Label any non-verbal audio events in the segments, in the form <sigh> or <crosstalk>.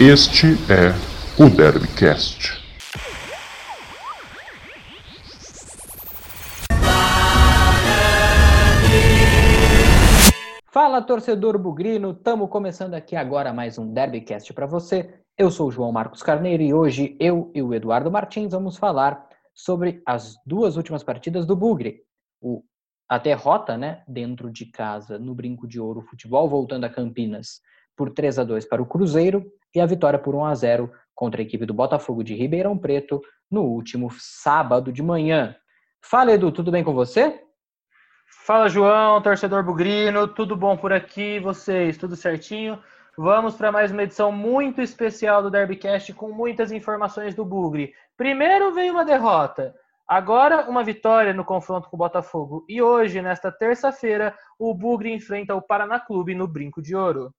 Este é o Derbycast. Fala torcedor bugrino, estamos começando aqui agora mais um Derbycast para você. Eu sou o João Marcos Carneiro e hoje eu e o Eduardo Martins vamos falar sobre as duas últimas partidas do Bugre. O, a derrota, né, dentro de casa no Brinco de Ouro Futebol, voltando a Campinas por 3 a 2 para o Cruzeiro e a vitória por 1 a 0 contra a equipe do Botafogo de Ribeirão Preto no último sábado de manhã. Fala, Edu, tudo bem com você? Fala, João, torcedor bugrino, tudo bom por aqui? Vocês, tudo certinho? Vamos para mais uma edição muito especial do Derbycast com muitas informações do Bugre. Primeiro veio uma derrota, agora uma vitória no confronto com o Botafogo. E hoje, nesta terça-feira, o Bugre enfrenta o Paraná Clube no Brinco de Ouro.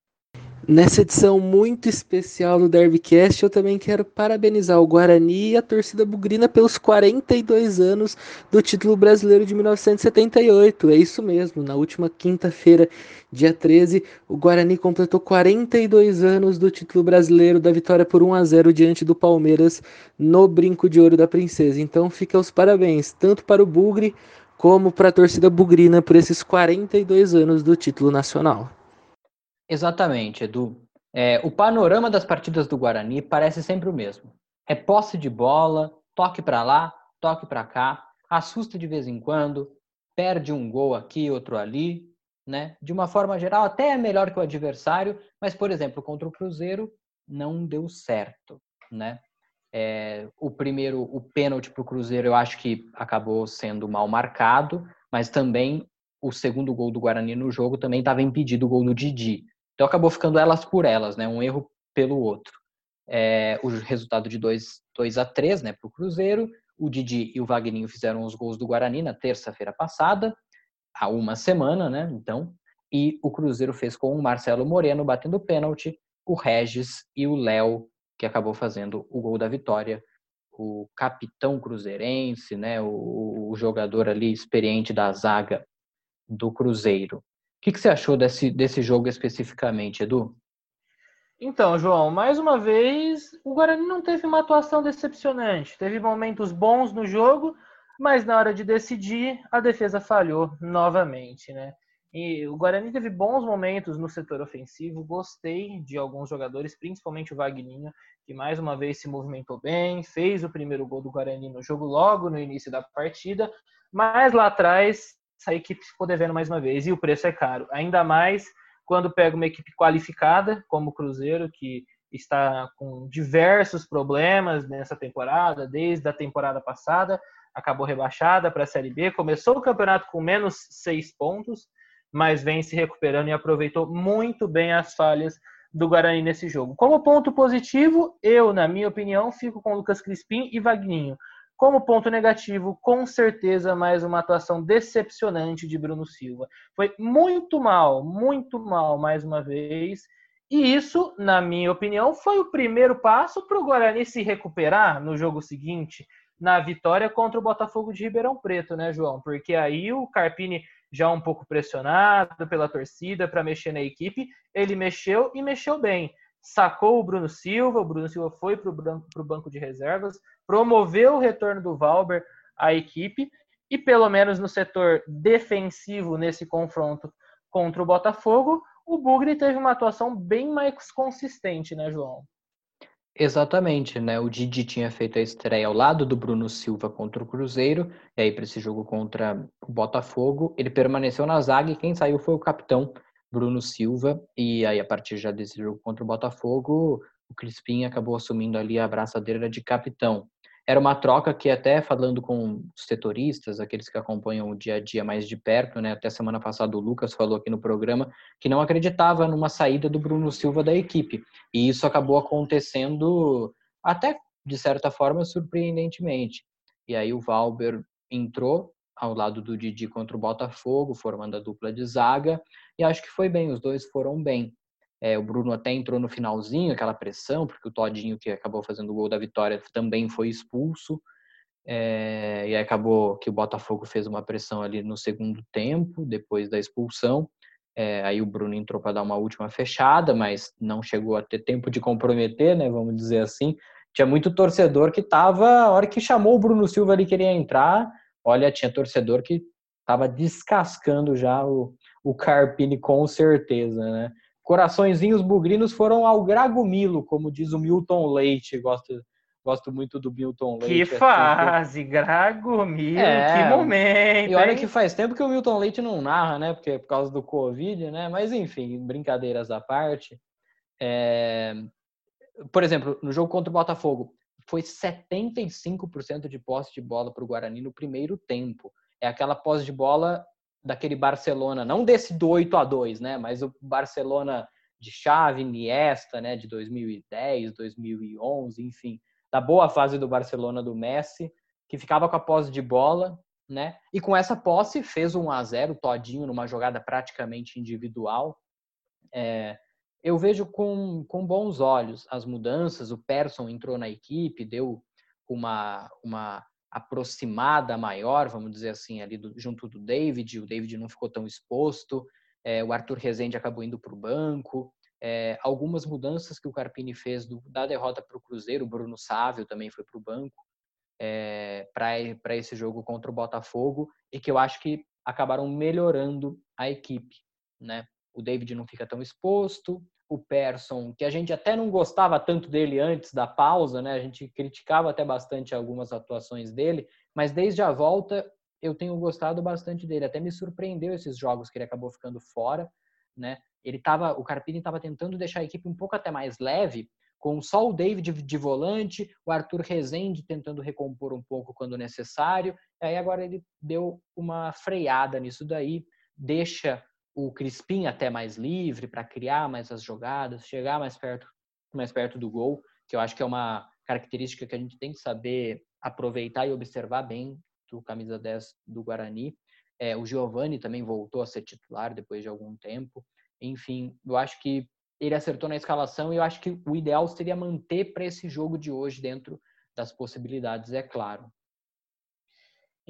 Nessa edição muito especial do Derbycast, eu também quero parabenizar o Guarani e a torcida bugrina pelos 42 anos do título brasileiro de 1978. É isso mesmo, na última quinta-feira, dia 13, o Guarani completou 42 anos do título brasileiro da vitória por 1 a 0 diante do Palmeiras no Brinco de Ouro da Princesa. Então fica os parabéns, tanto para o Bugre como para a torcida bugrina por esses 42 anos do título nacional. Exatamente, Edu. É, o panorama das partidas do Guarani parece sempre o mesmo. É posse de bola, toque para lá, toque para cá, assusta de vez em quando, perde um gol aqui, outro ali, né? De uma forma geral, até é melhor que o adversário, mas, por exemplo, contra o Cruzeiro não deu certo, né? É, o primeiro, o pênalti para o Cruzeiro, eu acho que acabou sendo mal marcado, mas também o segundo gol do Guarani no jogo também estava impedido o gol do Didi. Então acabou ficando elas por elas, né? Um erro pelo outro. É, o resultado de 2 a 3 né, para o Cruzeiro. O Didi e o Vagninho fizeram os gols do Guarani na terça-feira passada, há uma semana, né? Então, e o Cruzeiro fez com o Marcelo Moreno batendo pênalti, o Regis e o Léo, que acabou fazendo o gol da vitória. O capitão cruzeirense, né? O, o jogador ali experiente da zaga do Cruzeiro. O que, que você achou desse, desse jogo especificamente, Edu? Então, João, mais uma vez, o Guarani não teve uma atuação decepcionante. Teve momentos bons no jogo, mas na hora de decidir, a defesa falhou novamente, né? E o Guarani teve bons momentos no setor ofensivo. Gostei de alguns jogadores, principalmente o Vagninho, que mais uma vez se movimentou bem, fez o primeiro gol do Guarani no jogo logo no início da partida. Mas lá atrás essa equipe ficou devendo mais uma vez. E o preço é caro. Ainda mais quando pega uma equipe qualificada, como o Cruzeiro, que está com diversos problemas nessa temporada, desde a temporada passada, acabou rebaixada para a Série B, começou o campeonato com menos seis pontos, mas vem se recuperando e aproveitou muito bem as falhas do Guarani nesse jogo. Como ponto positivo, eu, na minha opinião, fico com Lucas Crispim e Vagninho. Como ponto negativo, com certeza, mais uma atuação decepcionante de Bruno Silva. Foi muito mal, muito mal, mais uma vez. E isso, na minha opinião, foi o primeiro passo para o Guarani se recuperar no jogo seguinte, na vitória contra o Botafogo de Ribeirão Preto, né, João? Porque aí o Carpini, já um pouco pressionado pela torcida para mexer na equipe, ele mexeu e mexeu bem sacou o Bruno Silva, o Bruno Silva foi para o banco de reservas, promoveu o retorno do Valber à equipe e pelo menos no setor defensivo nesse confronto contra o Botafogo, o Bugre teve uma atuação bem mais consistente, né, João? Exatamente, né? O Didi tinha feito a estreia ao lado do Bruno Silva contra o Cruzeiro, e aí para esse jogo contra o Botafogo, ele permaneceu na zaga e quem saiu foi o capitão Bruno Silva, e aí a partir já desse jogo contra o Botafogo, o Crispim acabou assumindo ali a braçadeira de capitão. Era uma troca que até falando com os setoristas, aqueles que acompanham o dia a dia mais de perto, né, até semana passada o Lucas falou aqui no programa que não acreditava numa saída do Bruno Silva da equipe. E isso acabou acontecendo até de certa forma surpreendentemente. E aí o Valber entrou ao lado do Didi contra o Botafogo, formando a dupla de zaga, e acho que foi bem, os dois foram bem. É, o Bruno até entrou no finalzinho, aquela pressão, porque o Todinho, que acabou fazendo o gol da vitória, também foi expulso. É, e acabou que o Botafogo fez uma pressão ali no segundo tempo, depois da expulsão. É, aí o Bruno entrou para dar uma última fechada, mas não chegou a ter tempo de comprometer, né? Vamos dizer assim. Tinha muito torcedor que tava, a hora que chamou o Bruno Silva ele queria entrar, olha, tinha torcedor que tava descascando já o, o Carpini com certeza, né? Coraçõezinhos bugrinos foram ao Gragomilo, como diz o Milton Leite, gosto, gosto muito do Milton Leite. Que fase, Gragomilo, é, que momento. E olha hein? que faz tempo que o Milton Leite não narra, né? Porque é por causa do Covid, né? Mas enfim, brincadeiras à parte. É... Por exemplo, no jogo contra o Botafogo, foi 75% de posse de bola para o Guarani no primeiro tempo. É aquela posse de bola daquele Barcelona, não desse do 8 a 2 né? Mas o Barcelona de Xavi, Iniesta, né? De 2010, 2011, enfim. Da boa fase do Barcelona do Messi, que ficava com a posse de bola, né? E com essa posse fez um a 0 todinho numa jogada praticamente individual. É, eu vejo com, com bons olhos as mudanças. O Persson entrou na equipe, deu uma, uma aproximada maior, vamos dizer assim, ali do, junto do David. O David não ficou tão exposto. É, o Arthur Rezende acabou indo para o banco. É, algumas mudanças que o Carpini fez do, da derrota para o Cruzeiro, o Bruno Sávio também foi para o banco é, para esse jogo contra o Botafogo e que eu acho que acabaram melhorando a equipe, né? O David não fica tão exposto, o Persson, que a gente até não gostava tanto dele antes da pausa, né? A gente criticava até bastante algumas atuações dele, mas desde a volta eu tenho gostado bastante dele. Até me surpreendeu esses jogos que ele acabou ficando fora, né? Ele tava, o Carpini estava tentando deixar a equipe um pouco até mais leve, com só o David de volante, o Arthur Rezende tentando recompor um pouco quando necessário. Aí agora ele deu uma freada nisso daí, deixa o Crispim até mais livre para criar mais as jogadas, chegar mais perto, mais perto do gol, que eu acho que é uma característica que a gente tem que saber aproveitar e observar bem do camisa 10 do Guarani. É, o Giovani também voltou a ser titular depois de algum tempo. Enfim, eu acho que ele acertou na escalação e eu acho que o ideal seria manter para esse jogo de hoje dentro das possibilidades, é claro.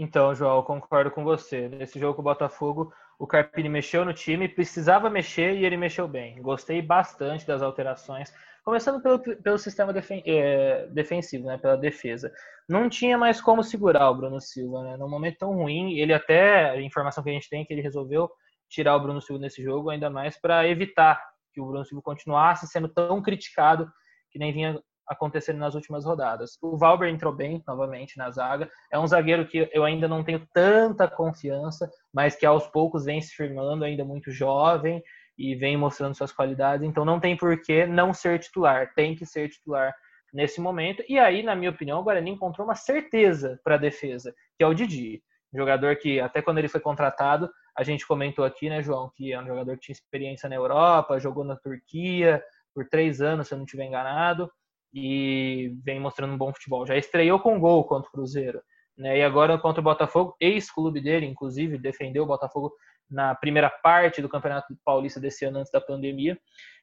Então, João, concordo com você. Nesse jogo com o Botafogo, o Carpini mexeu no time, precisava mexer e ele mexeu bem. Gostei bastante das alterações, começando pelo, pelo sistema defen é, defensivo, né, pela defesa. Não tinha mais como segurar o Bruno Silva, né? Num momento tão ruim, ele até, a informação que a gente tem é que ele resolveu tirar o Bruno Silva nesse jogo, ainda mais para evitar que o Bruno Silva continuasse sendo tão criticado que nem vinha acontecendo nas últimas rodadas. O Valber entrou bem novamente na zaga. É um zagueiro que eu ainda não tenho tanta confiança, mas que aos poucos vem se firmando, ainda muito jovem e vem mostrando suas qualidades. Então não tem por que não ser titular. Tem que ser titular nesse momento. E aí, na minha opinião, o Guarani encontrou uma certeza para a defesa, que é o Didi. Jogador que, até quando ele foi contratado, a gente comentou aqui, né, João, que é um jogador que tinha experiência na Europa, jogou na Turquia por três anos, se eu não estiver enganado e vem mostrando um bom futebol. Já estreou com gol contra o Cruzeiro, né? E agora contra o Botafogo, ex-clube dele, inclusive, defendeu o Botafogo na primeira parte do Campeonato Paulista desse ano antes da pandemia.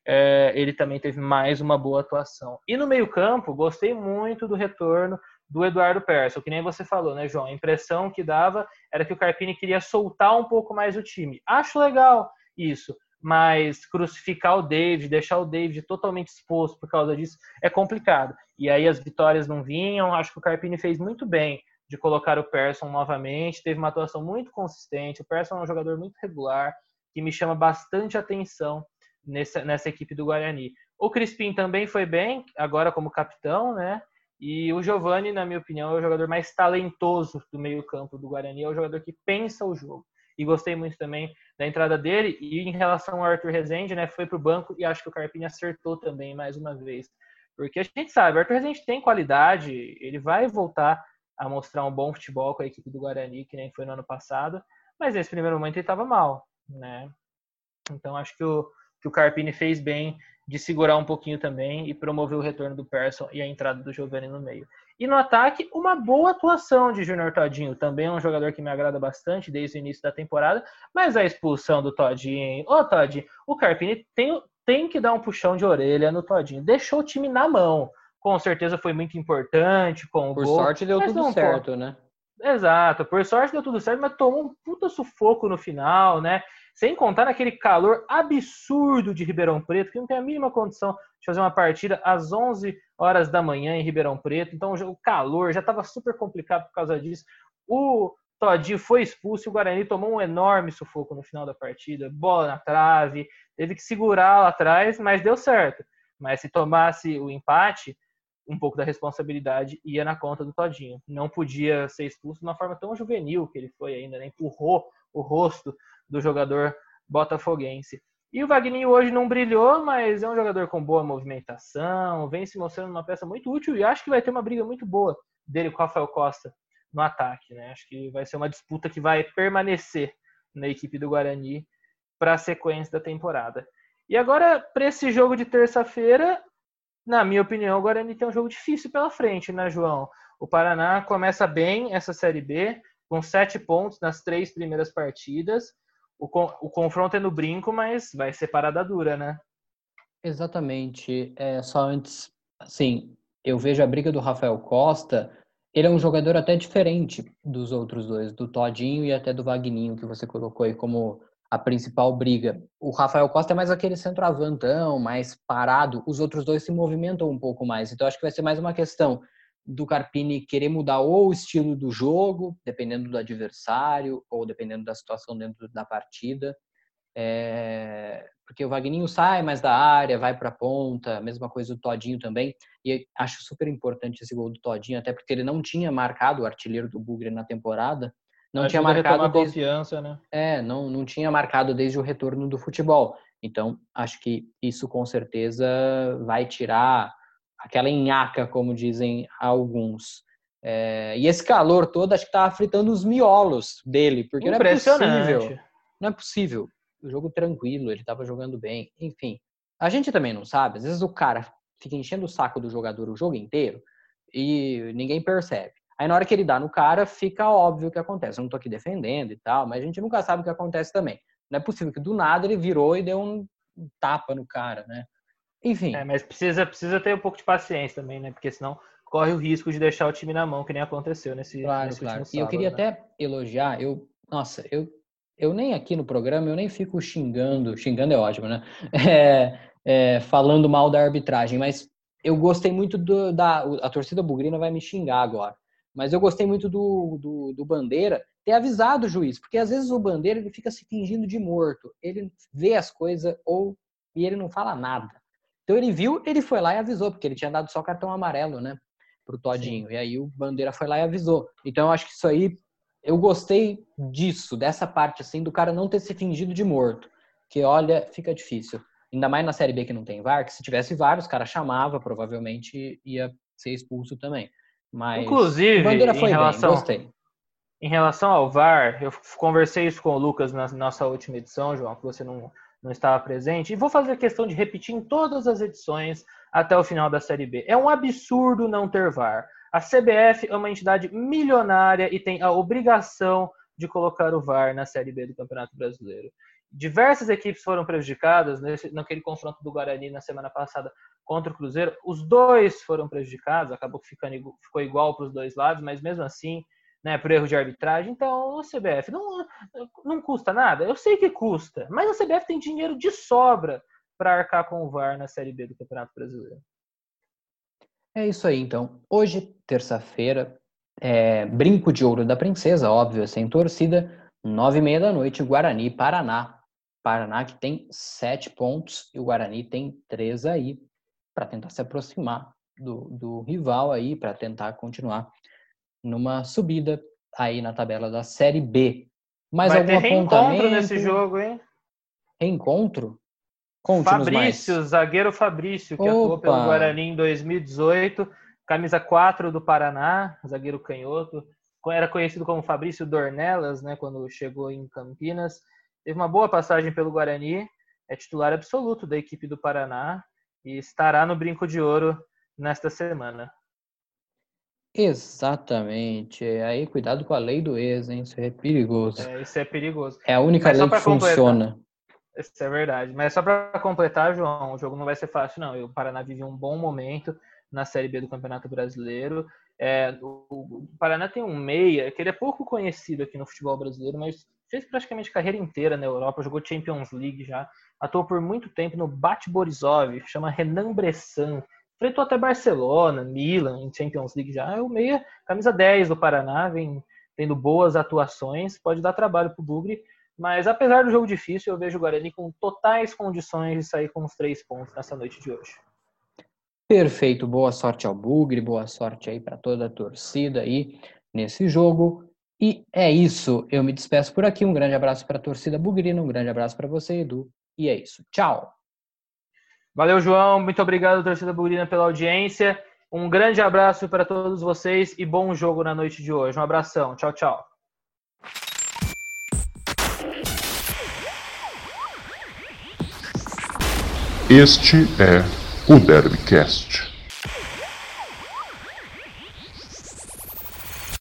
É, ele também teve mais uma boa atuação. E no meio-campo, gostei muito do retorno do Eduardo Persson, que nem você falou, né, João? A impressão que dava era que o Carpini queria soltar um pouco mais o time. Acho legal isso, mas crucificar o David, deixar o David totalmente exposto por causa disso é complicado. E aí as vitórias não vinham. Acho que o Carpini fez muito bem de colocar o Persson novamente. Teve uma atuação muito consistente. O Persson é um jogador muito regular que me chama bastante atenção nessa, nessa equipe do Guarani. O Crispim também foi bem, agora como capitão, né? E o Giovani, na minha opinião, é o jogador mais talentoso do meio-campo do Guarani, é o jogador que pensa o jogo e gostei muito também da entrada dele. E em relação ao Arthur Rezende, né, foi para o banco e acho que o Carpini acertou também mais uma vez. Porque a gente sabe, o Arthur Rezende tem qualidade, ele vai voltar a mostrar um bom futebol com a equipe do Guarani, que nem foi no ano passado, mas nesse primeiro momento ele estava mal, né? Então acho que o, que o Carpini fez bem de segurar um pouquinho também e promover o retorno do Persson e a entrada do Giovanni no meio. E no ataque, uma boa atuação de Júnior Todinho. Também é um jogador que me agrada bastante desde o início da temporada. Mas a expulsão do Todinho. Ô, Todinho, o Carpini tem, tem que dar um puxão de orelha no Todinho. Deixou o time na mão. Com certeza foi muito importante. Com o Por gol, sorte deu tudo certo, pô. né? Exato, por sorte deu tudo certo, mas tomou um puta sufoco no final, né? Sem contar naquele calor absurdo de Ribeirão Preto, que não tem a mínima condição de fazer uma partida às 11 horas da manhã em Ribeirão Preto. Então o calor já estava super complicado por causa disso. O Todinho foi expulso e o Guarani tomou um enorme sufoco no final da partida. Bola na trave, teve que segurar lá atrás, mas deu certo. Mas se tomasse o empate, um pouco da responsabilidade ia na conta do Todinho. Não podia ser expulso de uma forma tão juvenil que ele foi ainda, né? empurrou o rosto do jogador botafoguense. E o Wagninho hoje não brilhou, mas é um jogador com boa movimentação, vem se mostrando uma peça muito útil e acho que vai ter uma briga muito boa dele com o Rafael Costa no ataque. Né? Acho que vai ser uma disputa que vai permanecer na equipe do Guarani para a sequência da temporada. E agora, para esse jogo de terça-feira, na minha opinião, o Guarani tem um jogo difícil pela frente, né, João? O Paraná começa bem essa Série B, com sete pontos nas três primeiras partidas. O, o confronto é no brinco, mas vai ser parada dura, né? Exatamente. É, só antes, assim, eu vejo a briga do Rafael Costa. Ele é um jogador até diferente dos outros dois, do Todinho e até do Vagninho, que você colocou aí como a principal briga. O Rafael Costa é mais aquele centroavantão, mais parado. Os outros dois se movimentam um pouco mais. Então acho que vai ser mais uma questão do Carpini querer mudar ou o estilo do jogo, dependendo do adversário ou dependendo da situação dentro da partida. É... porque o Vagninho sai mais da área, vai para a ponta, mesma coisa o Todinho também. E acho super importante esse gol do Todinho, até porque ele não tinha marcado o artilheiro do Bugre na temporada. Não Ajuda tinha marcado desde... confiança, né? É, não, não tinha marcado desde o retorno do futebol. Então, acho que isso com certeza vai tirar aquela enhaca, como dizem alguns. É, e esse calor todo, acho que estava fritando os miolos dele, porque não é possível. Não é possível. O jogo tranquilo, ele estava jogando bem, enfim. A gente também não sabe, às vezes o cara fica enchendo o saco do jogador o jogo inteiro e ninguém percebe. Aí na hora que ele dá no cara, fica óbvio o que acontece. Eu não tô aqui defendendo e tal, mas a gente nunca sabe o que acontece também. Não é possível que do nada ele virou e deu um tapa no cara, né? Enfim. É, mas precisa, precisa ter um pouco de paciência também, né? Porque senão corre o risco de deixar o time na mão, que nem aconteceu nesse, claro, nesse claro. Sábado, e eu queria né? até elogiar, eu, nossa, eu, eu nem aqui no programa, eu nem fico xingando, xingando é ótimo, né? <laughs> É, é, falando mal da arbitragem, mas eu gostei muito do, da, a torcida bugrina vai me xingar agora, mas eu gostei muito do, do, do Bandeira ter avisado o juiz, porque às vezes o Bandeira ele fica se fingindo de morto, ele vê as coisas ou e ele não fala nada. Então ele viu, ele foi lá e avisou, porque ele tinha dado só cartão amarelo, né? Pro Todinho. Sim. E aí o Bandeira foi lá e avisou. Então eu acho que isso aí, eu gostei disso, dessa parte, assim, do cara não ter se fingido de morto. Que olha, fica difícil. Ainda mais na Série B que não tem VAR, que se tivesse VAR, os caras chamava, provavelmente ia ser expulso também. Mas Inclusive, Bandeira foi em relação, bem, gostei. Em relação ao VAR, eu conversei isso com o Lucas na nossa última edição, João, que você não não estava presente, e vou fazer questão de repetir em todas as edições até o final da Série B. É um absurdo não ter VAR. A CBF é uma entidade milionária e tem a obrigação de colocar o VAR na Série B do Campeonato Brasileiro. Diversas equipes foram prejudicadas nesse, naquele confronto do Guarani na semana passada contra o Cruzeiro. Os dois foram prejudicados, acabou ficando, ficou igual para os dois lados, mas mesmo assim né, por erro de arbitragem. Então, a CBF não, não custa nada. Eu sei que custa, mas a CBF tem dinheiro de sobra para arcar com o VAR na Série B do Campeonato Brasileiro. É isso aí, então. Hoje, terça-feira, é, Brinco de Ouro da Princesa, óbvio, sem torcida, nove e meia da noite, Guarani, Paraná. Paraná que tem sete pontos e o Guarani tem três aí, para tentar se aproximar do, do rival aí, para tentar continuar numa subida aí na tabela da Série B. Mais Vai algum ter reencontro nesse jogo, hein? Reencontro? Fabrício, mais. zagueiro Fabrício, que Opa. atuou pelo Guarani em 2018, camisa 4 do Paraná, zagueiro canhoto. Era conhecido como Fabrício Dornelas, né, quando chegou em Campinas. Teve uma boa passagem pelo Guarani, é titular absoluto da equipe do Paraná e estará no Brinco de Ouro nesta semana. Exatamente. Aí cuidado com a lei do ex, hein? Isso é perigoso. É, isso é perigoso. É a única Mas lei que funciona. Isso é verdade. Mas só para completar, João, o jogo não vai ser fácil, não. O Paraná vive um bom momento na Série B do Campeonato Brasileiro. É, o, Paraná tem um meia, que ele é pouco conhecido aqui no futebol brasileiro, mas fez praticamente carreira inteira na Europa, jogou Champions League já, atuou por muito tempo no Bat Borisov, chama Renan Bressan, enfrentou até Barcelona, Milan, em Champions League já, é o meia, camisa 10 do Paraná, vem tendo boas atuações, pode dar trabalho para o Bugre, mas apesar do jogo difícil, eu vejo o Guarani com totais condições de sair com os três pontos nessa noite de hoje. Perfeito, boa sorte ao Bugre, boa sorte aí para toda a torcida aí nesse jogo. E é isso, eu me despeço por aqui. Um grande abraço para a torcida bugrina, um grande abraço para você, Edu. E é isso. Tchau. Valeu, João. Muito obrigado, torcida bugrina, pela audiência. Um grande abraço para todos vocês e bom jogo na noite de hoje. Um abração. Tchau, tchau. Este é o Derbycast.